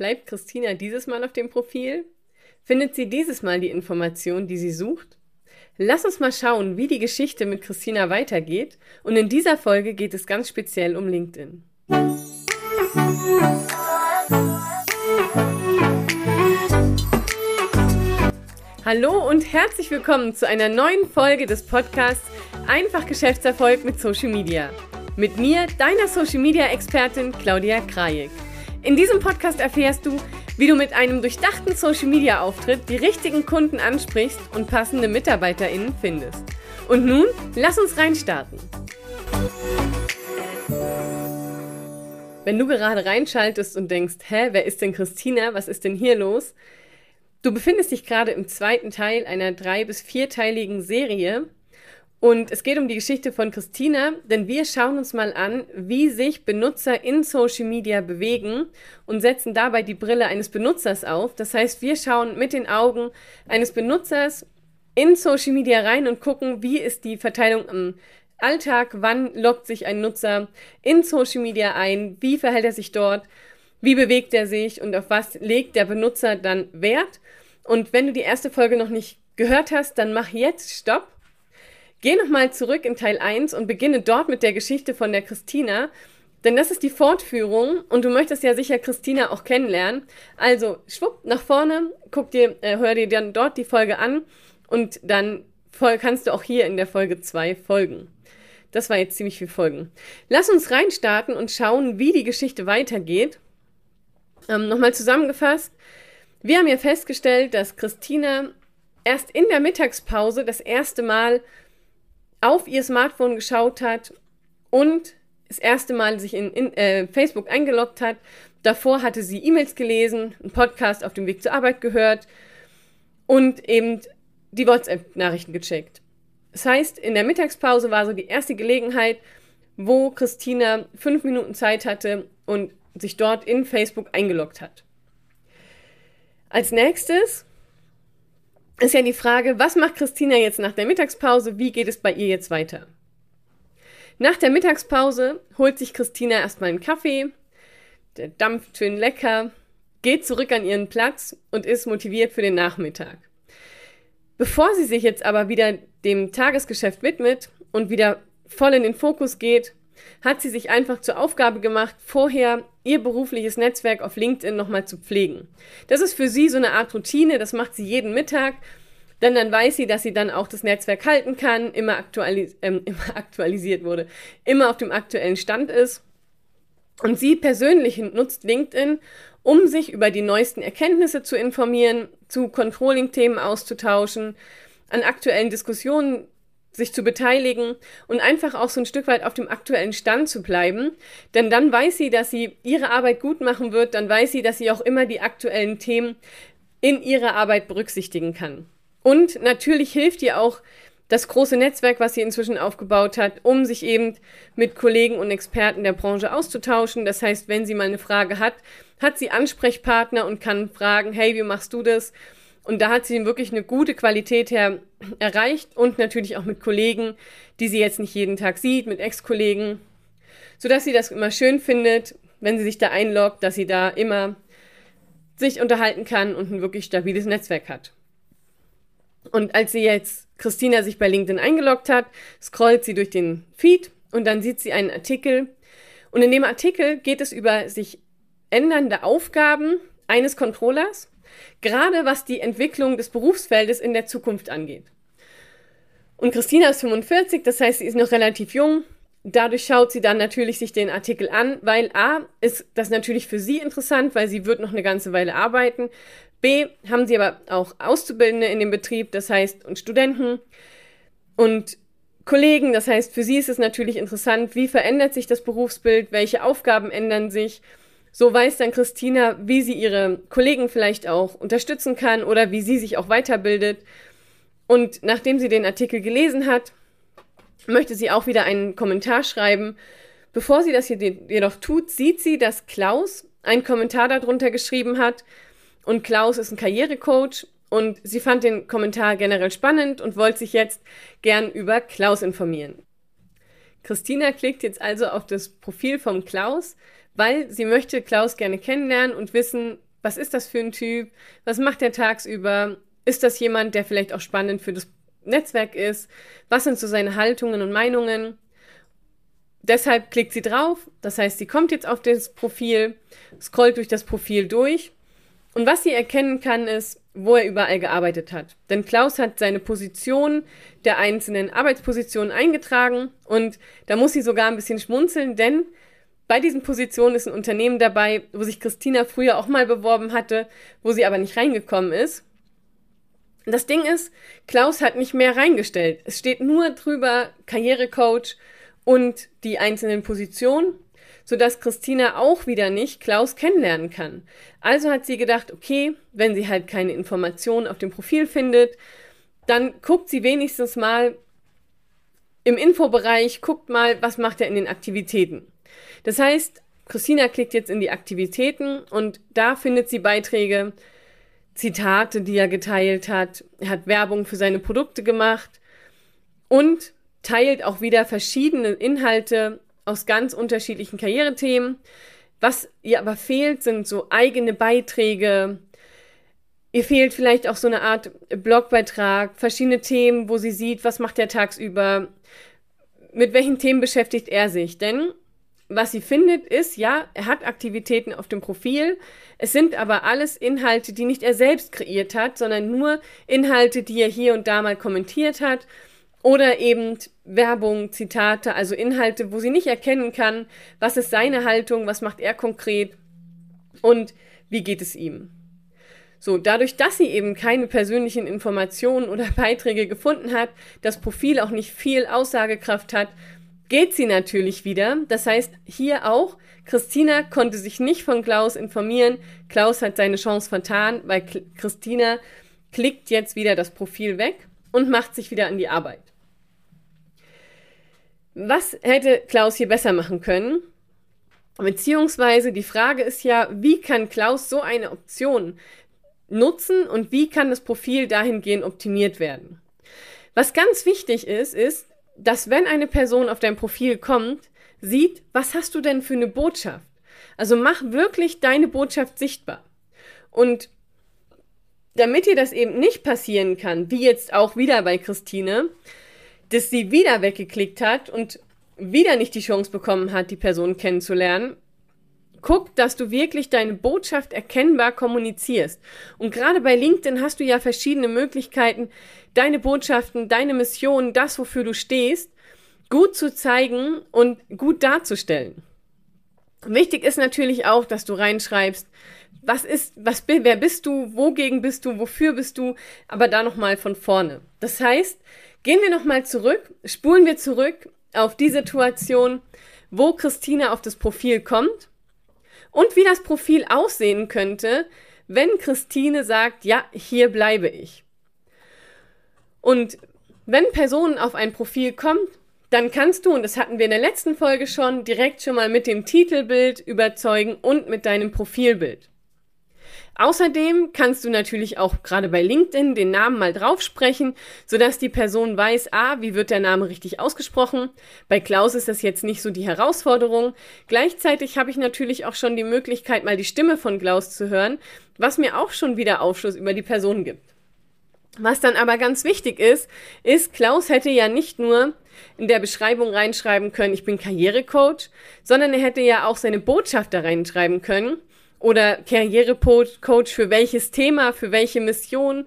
Bleibt Christina dieses Mal auf dem Profil? Findet sie dieses Mal die Information, die sie sucht? Lass uns mal schauen, wie die Geschichte mit Christina weitergeht. Und in dieser Folge geht es ganz speziell um LinkedIn. Hallo und herzlich willkommen zu einer neuen Folge des Podcasts Einfach Geschäftserfolg mit Social Media. Mit mir, deiner Social Media Expertin Claudia Krajek. In diesem Podcast erfährst du, wie du mit einem durchdachten Social Media Auftritt die richtigen Kunden ansprichst und passende MitarbeiterInnen findest. Und nun, lass uns reinstarten. Wenn du gerade reinschaltest und denkst, hä, wer ist denn Christina? Was ist denn hier los? Du befindest dich gerade im zweiten Teil einer drei- bis vierteiligen Serie, und es geht um die Geschichte von Christina, denn wir schauen uns mal an, wie sich Benutzer in Social Media bewegen und setzen dabei die Brille eines Benutzers auf. Das heißt, wir schauen mit den Augen eines Benutzers in Social Media rein und gucken, wie ist die Verteilung im Alltag, wann loggt sich ein Nutzer in Social Media ein, wie verhält er sich dort, wie bewegt er sich und auf was legt der Benutzer dann Wert. Und wenn du die erste Folge noch nicht gehört hast, dann mach jetzt Stopp Geh nochmal zurück in Teil 1 und beginne dort mit der Geschichte von der Christina, denn das ist die Fortführung und du möchtest ja sicher Christina auch kennenlernen. Also schwupp nach vorne, guck dir, äh, hör dir dann dort die Folge an und dann kannst du auch hier in der Folge 2 folgen. Das war jetzt ziemlich viel Folgen. Lass uns reinstarten und schauen, wie die Geschichte weitergeht. Ähm, Nochmal zusammengefasst. Wir haben ja festgestellt, dass Christina erst in der Mittagspause das erste Mal auf ihr Smartphone geschaut hat und das erste Mal sich in, in äh, Facebook eingeloggt hat. Davor hatte sie E-Mails gelesen, einen Podcast auf dem Weg zur Arbeit gehört und eben die WhatsApp-Nachrichten gecheckt. Das heißt, in der Mittagspause war so die erste Gelegenheit, wo Christina fünf Minuten Zeit hatte und sich dort in Facebook eingeloggt hat. Als nächstes ist ja die Frage, was macht Christina jetzt nach der Mittagspause? Wie geht es bei ihr jetzt weiter? Nach der Mittagspause holt sich Christina erstmal einen Kaffee, der dampft schön lecker, geht zurück an ihren Platz und ist motiviert für den Nachmittag. Bevor sie sich jetzt aber wieder dem Tagesgeschäft widmet und wieder voll in den Fokus geht, hat sie sich einfach zur Aufgabe gemacht, vorher ihr berufliches Netzwerk auf LinkedIn nochmal zu pflegen. Das ist für sie so eine Art Routine, das macht sie jeden Mittag, denn dann weiß sie, dass sie dann auch das Netzwerk halten kann, immer, aktualis ähm, immer aktualisiert wurde, immer auf dem aktuellen Stand ist. Und sie persönlich nutzt LinkedIn, um sich über die neuesten Erkenntnisse zu informieren, zu Controlling-Themen auszutauschen, an aktuellen Diskussionen sich zu beteiligen und einfach auch so ein Stück weit auf dem aktuellen Stand zu bleiben. Denn dann weiß sie, dass sie ihre Arbeit gut machen wird, dann weiß sie, dass sie auch immer die aktuellen Themen in ihrer Arbeit berücksichtigen kann. Und natürlich hilft ihr auch das große Netzwerk, was sie inzwischen aufgebaut hat, um sich eben mit Kollegen und Experten der Branche auszutauschen. Das heißt, wenn sie mal eine Frage hat, hat sie Ansprechpartner und kann fragen, hey, wie machst du das? Und da hat sie wirklich eine gute Qualität her erreicht und natürlich auch mit Kollegen, die sie jetzt nicht jeden Tag sieht, mit Ex-Kollegen, sodass sie das immer schön findet, wenn sie sich da einloggt, dass sie da immer sich unterhalten kann und ein wirklich stabiles Netzwerk hat. Und als sie jetzt Christina sich bei LinkedIn eingeloggt hat, scrollt sie durch den Feed und dann sieht sie einen Artikel. Und in dem Artikel geht es über sich ändernde Aufgaben eines Controllers gerade was die Entwicklung des Berufsfeldes in der Zukunft angeht. Und Christina ist 45, das heißt, sie ist noch relativ jung. Dadurch schaut sie dann natürlich sich den Artikel an, weil A ist das natürlich für sie interessant, weil sie wird noch eine ganze Weile arbeiten. B haben sie aber auch Auszubildende in dem Betrieb, das heißt und Studenten und Kollegen, das heißt für sie ist es natürlich interessant, wie verändert sich das Berufsbild, welche Aufgaben ändern sich so weiß dann Christina, wie sie ihre Kollegen vielleicht auch unterstützen kann oder wie sie sich auch weiterbildet. Und nachdem sie den Artikel gelesen hat, möchte sie auch wieder einen Kommentar schreiben. Bevor sie das jedoch tut, sieht sie, dass Klaus einen Kommentar darunter geschrieben hat. Und Klaus ist ein Karrierecoach und sie fand den Kommentar generell spannend und wollte sich jetzt gern über Klaus informieren. Christina klickt jetzt also auf das Profil vom Klaus weil sie möchte Klaus gerne kennenlernen und wissen, Was ist das für ein Typ? Was macht er tagsüber? Ist das jemand, der vielleicht auch spannend für das Netzwerk ist? Was sind so seine Haltungen und Meinungen? Deshalb klickt sie drauf. Das heißt, sie kommt jetzt auf das Profil, scrollt durch das Profil durch. Und was sie erkennen kann, ist, wo er überall gearbeitet hat. Denn Klaus hat seine Position der einzelnen Arbeitspositionen eingetragen und da muss sie sogar ein bisschen schmunzeln, denn bei diesen Positionen ist ein Unternehmen dabei, wo sich Christina früher auch mal beworben hatte, wo sie aber nicht reingekommen ist. Das Ding ist, Klaus hat nicht mehr reingestellt. Es steht nur drüber Karrierecoach und die einzelnen Positionen, sodass Christina auch wieder nicht Klaus kennenlernen kann. Also hat sie gedacht, okay, wenn sie halt keine Informationen auf dem Profil findet, dann guckt sie wenigstens mal im Infobereich, guckt mal, was macht er in den Aktivitäten. Das heißt, Christina klickt jetzt in die Aktivitäten und da findet sie Beiträge, Zitate, die er geteilt hat. Er hat Werbung für seine Produkte gemacht und teilt auch wieder verschiedene Inhalte aus ganz unterschiedlichen Karrierethemen. Was ihr aber fehlt, sind so eigene Beiträge. Ihr fehlt vielleicht auch so eine Art Blogbeitrag, verschiedene Themen, wo sie sieht, was macht er tagsüber, mit welchen Themen beschäftigt er sich. Denn was sie findet, ist, ja, er hat Aktivitäten auf dem Profil. Es sind aber alles Inhalte, die nicht er selbst kreiert hat, sondern nur Inhalte, die er hier und da mal kommentiert hat. Oder eben Werbung, Zitate, also Inhalte, wo sie nicht erkennen kann, was ist seine Haltung, was macht er konkret und wie geht es ihm. So, dadurch, dass sie eben keine persönlichen Informationen oder Beiträge gefunden hat, das Profil auch nicht viel Aussagekraft hat, geht sie natürlich wieder. Das heißt, hier auch, Christina konnte sich nicht von Klaus informieren. Klaus hat seine Chance vertan, weil Christina klickt jetzt wieder das Profil weg und macht sich wieder an die Arbeit. Was hätte Klaus hier besser machen können? Beziehungsweise die Frage ist ja, wie kann Klaus so eine Option nutzen und wie kann das Profil dahingehend optimiert werden? Was ganz wichtig ist, ist, dass wenn eine Person auf dein Profil kommt, sieht, was hast du denn für eine Botschaft? Also mach wirklich deine Botschaft sichtbar. Und damit dir das eben nicht passieren kann, wie jetzt auch wieder bei Christine, dass sie wieder weggeklickt hat und wieder nicht die Chance bekommen hat, die Person kennenzulernen, guck, dass du wirklich deine Botschaft erkennbar kommunizierst. Und gerade bei LinkedIn hast du ja verschiedene Möglichkeiten, deine Botschaften, deine Mission, das, wofür du stehst, gut zu zeigen und gut darzustellen. Wichtig ist natürlich auch, dass du reinschreibst, was ist, was, wer bist du, wogegen bist du, wofür bist du, aber da nochmal von vorne. Das heißt, gehen wir nochmal zurück, spulen wir zurück auf die Situation, wo Christina auf das Profil kommt und wie das Profil aussehen könnte, wenn Christine sagt, ja, hier bleibe ich. Und wenn Personen auf ein Profil kommen, dann kannst du, und das hatten wir in der letzten Folge schon, direkt schon mal mit dem Titelbild überzeugen und mit deinem Profilbild. Außerdem kannst du natürlich auch gerade bei LinkedIn den Namen mal drauf sprechen, sodass die Person weiß, ah, wie wird der Name richtig ausgesprochen. Bei Klaus ist das jetzt nicht so die Herausforderung. Gleichzeitig habe ich natürlich auch schon die Möglichkeit, mal die Stimme von Klaus zu hören, was mir auch schon wieder Aufschluss über die Person gibt. Was dann aber ganz wichtig ist, ist, Klaus hätte ja nicht nur in der Beschreibung reinschreiben können, ich bin Karrierecoach, sondern er hätte ja auch seine Botschaft da reinschreiben können oder Karrierecoach für welches Thema, für welche Mission,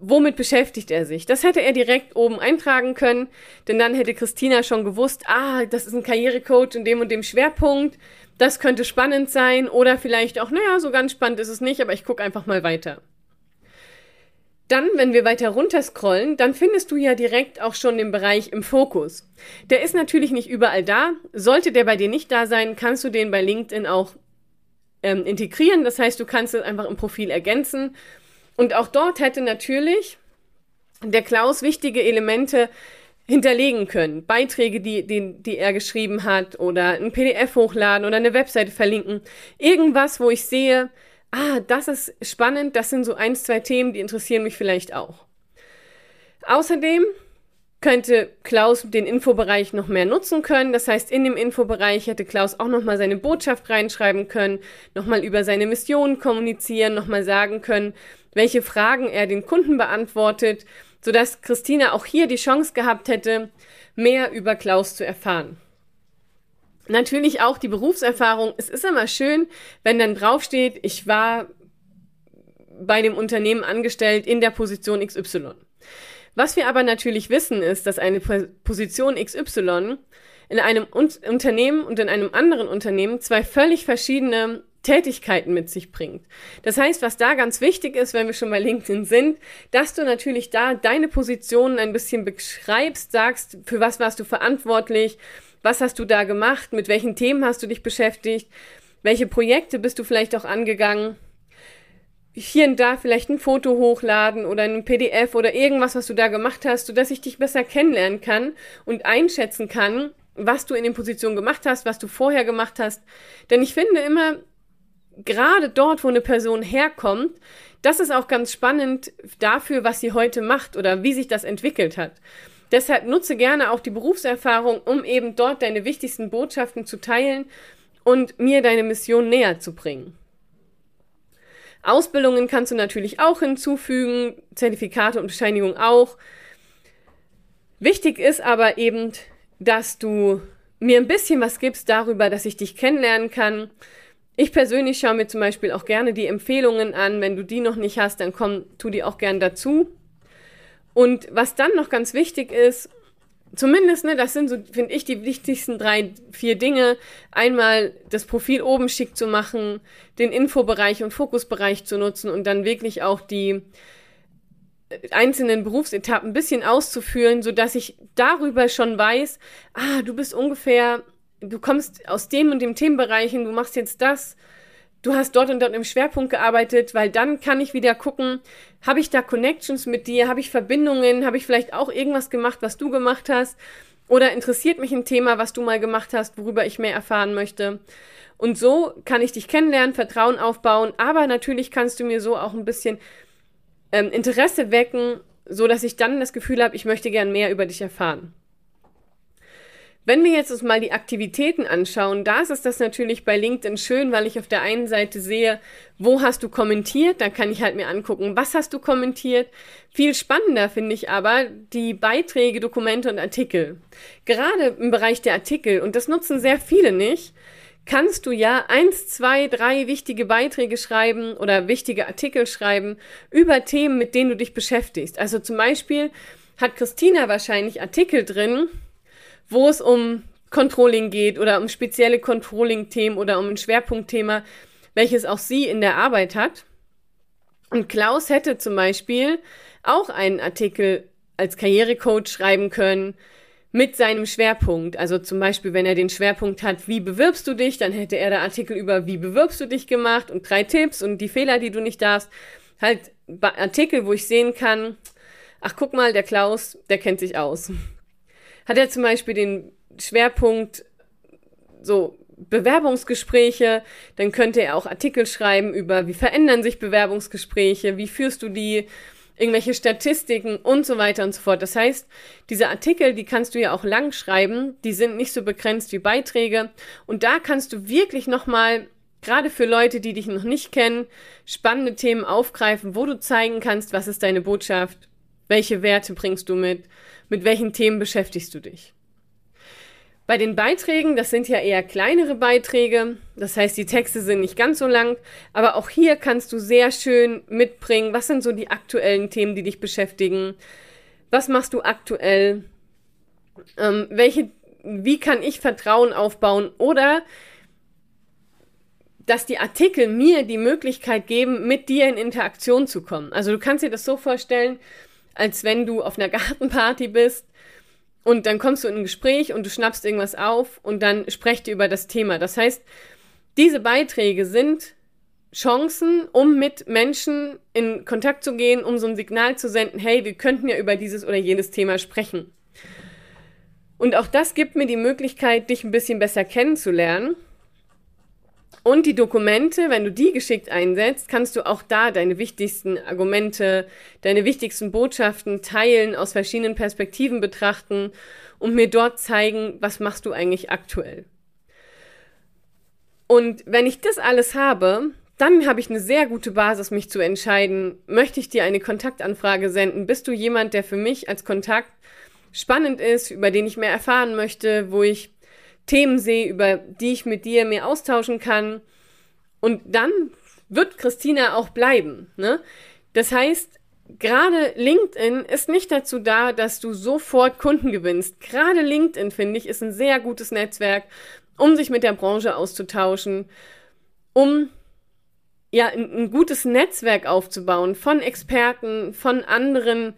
womit beschäftigt er sich? Das hätte er direkt oben eintragen können, denn dann hätte Christina schon gewusst, ah, das ist ein Karrierecoach in dem und dem Schwerpunkt, das könnte spannend sein oder vielleicht auch, naja, so ganz spannend ist es nicht, aber ich gucke einfach mal weiter. Dann, wenn wir weiter runter scrollen, dann findest du ja direkt auch schon den Bereich im Fokus. Der ist natürlich nicht überall da. Sollte der bei dir nicht da sein, kannst du den bei LinkedIn auch ähm, integrieren. Das heißt, du kannst es einfach im Profil ergänzen. Und auch dort hätte natürlich der Klaus wichtige Elemente hinterlegen können. Beiträge, die, die, die er geschrieben hat oder ein PDF hochladen oder eine Webseite verlinken. Irgendwas, wo ich sehe, ah, das ist spannend, das sind so ein, zwei Themen, die interessieren mich vielleicht auch. Außerdem könnte Klaus den Infobereich noch mehr nutzen können. Das heißt, in dem Infobereich hätte Klaus auch nochmal seine Botschaft reinschreiben können, nochmal über seine Mission kommunizieren, nochmal sagen können, welche Fragen er den Kunden beantwortet, sodass Christina auch hier die Chance gehabt hätte, mehr über Klaus zu erfahren. Natürlich auch die Berufserfahrung. Es ist immer schön, wenn dann draufsteht, ich war bei dem Unternehmen angestellt in der Position XY. Was wir aber natürlich wissen, ist, dass eine Position XY in einem Unternehmen und in einem anderen Unternehmen zwei völlig verschiedene Tätigkeiten mit sich bringt. Das heißt, was da ganz wichtig ist, wenn wir schon bei LinkedIn sind, dass du natürlich da deine Positionen ein bisschen beschreibst, sagst, für was warst du verantwortlich, was hast du da gemacht, mit welchen Themen hast du dich beschäftigt, welche Projekte bist du vielleicht auch angegangen hier und da vielleicht ein Foto hochladen oder ein PDF oder irgendwas, was du da gemacht hast, sodass ich dich besser kennenlernen kann und einschätzen kann, was du in den Positionen gemacht hast, was du vorher gemacht hast. Denn ich finde immer, gerade dort, wo eine Person herkommt, das ist auch ganz spannend dafür, was sie heute macht oder wie sich das entwickelt hat. Deshalb nutze gerne auch die Berufserfahrung, um eben dort deine wichtigsten Botschaften zu teilen und mir deine Mission näher zu bringen. Ausbildungen kannst du natürlich auch hinzufügen, Zertifikate und Bescheinigung auch. Wichtig ist aber eben, dass du mir ein bisschen was gibst darüber, dass ich dich kennenlernen kann. Ich persönlich schaue mir zum Beispiel auch gerne die Empfehlungen an. Wenn du die noch nicht hast, dann komm, tu die auch gern dazu. Und was dann noch ganz wichtig ist, Zumindest, ne, das sind so, finde ich, die wichtigsten drei, vier Dinge. Einmal das Profil oben schick zu machen, den Infobereich und Fokusbereich zu nutzen und dann wirklich auch die einzelnen Berufsetappen ein bisschen auszuführen, so dass ich darüber schon weiß, ah, du bist ungefähr, du kommst aus dem und dem Themenbereich und du machst jetzt das du hast dort und dort im Schwerpunkt gearbeitet, weil dann kann ich wieder gucken, habe ich da Connections mit dir, habe ich Verbindungen, habe ich vielleicht auch irgendwas gemacht, was du gemacht hast oder interessiert mich ein Thema, was du mal gemacht hast, worüber ich mehr erfahren möchte. Und so kann ich dich kennenlernen, Vertrauen aufbauen, aber natürlich kannst du mir so auch ein bisschen ähm, Interesse wecken, so dass ich dann das Gefühl habe, ich möchte gern mehr über dich erfahren. Wenn wir jetzt uns mal die Aktivitäten anschauen, da ist das natürlich bei LinkedIn schön, weil ich auf der einen Seite sehe, wo hast du kommentiert, da kann ich halt mir angucken, was hast du kommentiert. Viel spannender finde ich aber die Beiträge, Dokumente und Artikel. Gerade im Bereich der Artikel, und das nutzen sehr viele nicht, kannst du ja eins, zwei, drei wichtige Beiträge schreiben oder wichtige Artikel schreiben über Themen, mit denen du dich beschäftigst. Also zum Beispiel hat Christina wahrscheinlich Artikel drin, wo es um Controlling geht oder um spezielle Controlling-Themen oder um ein Schwerpunktthema, welches auch sie in der Arbeit hat. Und Klaus hätte zum Beispiel auch einen Artikel als Karrierecoach schreiben können mit seinem Schwerpunkt. Also zum Beispiel, wenn er den Schwerpunkt hat, wie bewirbst du dich, dann hätte er da Artikel über wie bewirbst du dich gemacht und drei Tipps und die Fehler, die du nicht darfst. Halt Artikel, wo ich sehen kann, ach guck mal, der Klaus, der kennt sich aus hat er zum Beispiel den Schwerpunkt so Bewerbungsgespräche, dann könnte er auch Artikel schreiben über, wie verändern sich Bewerbungsgespräche, wie führst du die, irgendwelche Statistiken und so weiter und so fort. Das heißt, diese Artikel, die kannst du ja auch lang schreiben, die sind nicht so begrenzt wie Beiträge und da kannst du wirklich nochmal, gerade für Leute, die dich noch nicht kennen, spannende Themen aufgreifen, wo du zeigen kannst, was ist deine Botschaft, welche Werte bringst du mit? Mit welchen Themen beschäftigst du dich? Bei den Beiträgen, das sind ja eher kleinere Beiträge, das heißt, die Texte sind nicht ganz so lang, aber auch hier kannst du sehr schön mitbringen, was sind so die aktuellen Themen, die dich beschäftigen, was machst du aktuell, ähm, welche, wie kann ich Vertrauen aufbauen oder dass die Artikel mir die Möglichkeit geben, mit dir in Interaktion zu kommen. Also du kannst dir das so vorstellen, als wenn du auf einer Gartenparty bist und dann kommst du in ein Gespräch und du schnappst irgendwas auf und dann sprecht ihr über das Thema. Das heißt, diese Beiträge sind Chancen, um mit Menschen in Kontakt zu gehen, um so ein Signal zu senden, hey, wir könnten ja über dieses oder jenes Thema sprechen. Und auch das gibt mir die Möglichkeit, dich ein bisschen besser kennenzulernen. Und die Dokumente, wenn du die geschickt einsetzt, kannst du auch da deine wichtigsten Argumente, deine wichtigsten Botschaften teilen, aus verschiedenen Perspektiven betrachten und mir dort zeigen, was machst du eigentlich aktuell. Und wenn ich das alles habe, dann habe ich eine sehr gute Basis, mich zu entscheiden, möchte ich dir eine Kontaktanfrage senden? Bist du jemand, der für mich als Kontakt spannend ist, über den ich mehr erfahren möchte, wo ich Themen sehe, über die ich mit dir mehr austauschen kann? Und dann wird Christina auch bleiben. Ne? Das heißt, gerade LinkedIn ist nicht dazu da, dass du sofort Kunden gewinnst. Gerade LinkedIn, finde ich, ist ein sehr gutes Netzwerk, um sich mit der Branche auszutauschen, um ja, ein, ein gutes Netzwerk aufzubauen von Experten, von anderen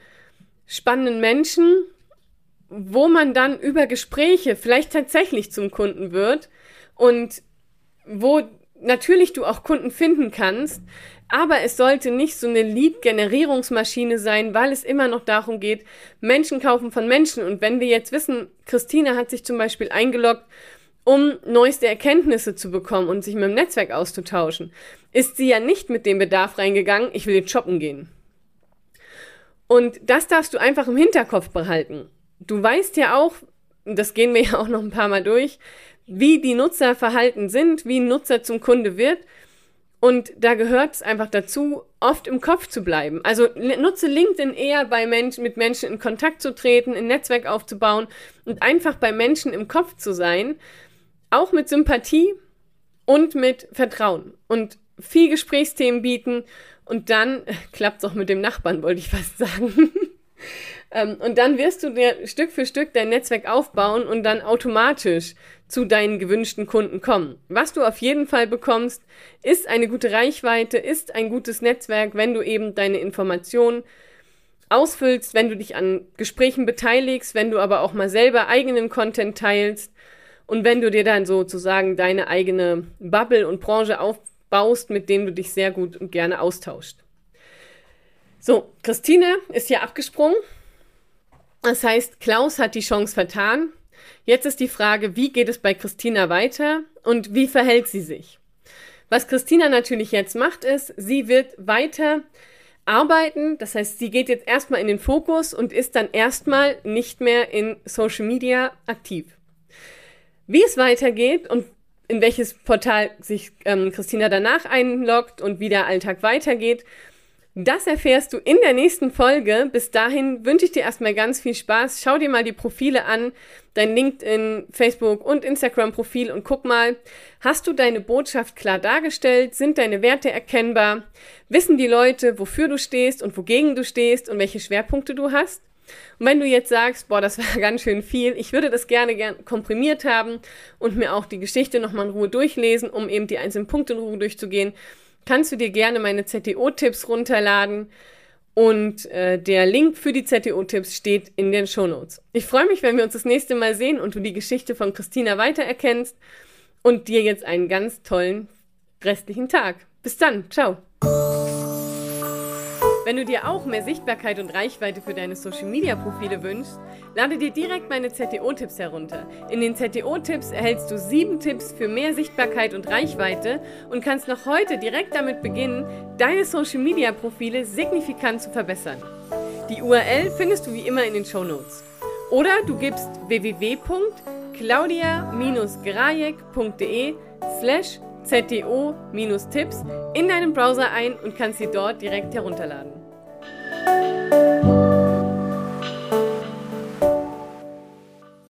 spannenden Menschen, wo man dann über Gespräche vielleicht tatsächlich zum Kunden wird und wo natürlich du auch Kunden finden kannst, aber es sollte nicht so eine Lead-Generierungsmaschine sein, weil es immer noch darum geht, Menschen kaufen von Menschen. Und wenn wir jetzt wissen, Christine hat sich zum Beispiel eingeloggt um neueste Erkenntnisse zu bekommen und sich mit dem Netzwerk auszutauschen, ist sie ja nicht mit dem Bedarf reingegangen, ich will jetzt shoppen gehen. Und das darfst du einfach im Hinterkopf behalten. Du weißt ja auch, das gehen wir ja auch noch ein paar Mal durch, wie die Nutzerverhalten sind, wie ein Nutzer zum Kunde wird. Und da gehört es einfach dazu, oft im Kopf zu bleiben. Also nutze LinkedIn eher bei Menschen, mit Menschen in Kontakt zu treten, ein Netzwerk aufzubauen und einfach bei Menschen im Kopf zu sein, auch mit Sympathie und mit Vertrauen und viel Gesprächsthemen bieten und dann klappt es auch mit dem Nachbarn, wollte ich fast sagen. Ähm, und dann wirst du dir Stück für Stück dein Netzwerk aufbauen und dann automatisch zu deinen gewünschten Kunden kommen. Was du auf jeden Fall bekommst, ist eine gute Reichweite, ist ein gutes Netzwerk, wenn du eben deine Informationen ausfüllst, wenn du dich an Gesprächen beteiligst, wenn du aber auch mal selber eigenen Content teilst und wenn du dir dann sozusagen deine eigene Bubble und Branche aufbaust, mit denen du dich sehr gut und gerne austauscht. So, Christine ist hier abgesprungen. Das heißt, Klaus hat die Chance vertan. Jetzt ist die Frage, wie geht es bei Christina weiter und wie verhält sie sich? Was Christina natürlich jetzt macht, ist, sie wird weiter arbeiten. Das heißt, sie geht jetzt erstmal in den Fokus und ist dann erstmal nicht mehr in Social Media aktiv. Wie es weitergeht und in welches Portal sich ähm, Christina danach einloggt und wie der Alltag weitergeht, das erfährst du in der nächsten Folge. Bis dahin wünsche ich dir erstmal ganz viel Spaß. Schau dir mal die Profile an, dein LinkedIn, Facebook und Instagram-Profil und guck mal, hast du deine Botschaft klar dargestellt? Sind deine Werte erkennbar? Wissen die Leute, wofür du stehst und wogegen du stehst und welche Schwerpunkte du hast? Und wenn du jetzt sagst, boah, das war ganz schön viel, ich würde das gerne, gerne komprimiert haben und mir auch die Geschichte nochmal in Ruhe durchlesen, um eben die einzelnen Punkte in Ruhe durchzugehen, kannst du dir gerne meine ZTO-Tipps runterladen. Und äh, der Link für die ZTO-Tipps steht in den Shownotes. Ich freue mich, wenn wir uns das nächste Mal sehen und du die Geschichte von Christina weitererkennst und dir jetzt einen ganz tollen restlichen Tag. Bis dann, ciao. Wenn du dir auch mehr Sichtbarkeit und Reichweite für deine Social Media Profile wünschst, lade dir direkt meine ZTO-Tipps herunter. In den ZTO-Tipps erhältst du sieben Tipps für mehr Sichtbarkeit und Reichweite und kannst noch heute direkt damit beginnen, deine Social Media Profile signifikant zu verbessern. Die URL findest du wie immer in den Show Notes. Oder du gibst www.claudia-grajek.de slash ZDO-Tipps in deinen Browser ein und kannst sie dort direkt herunterladen.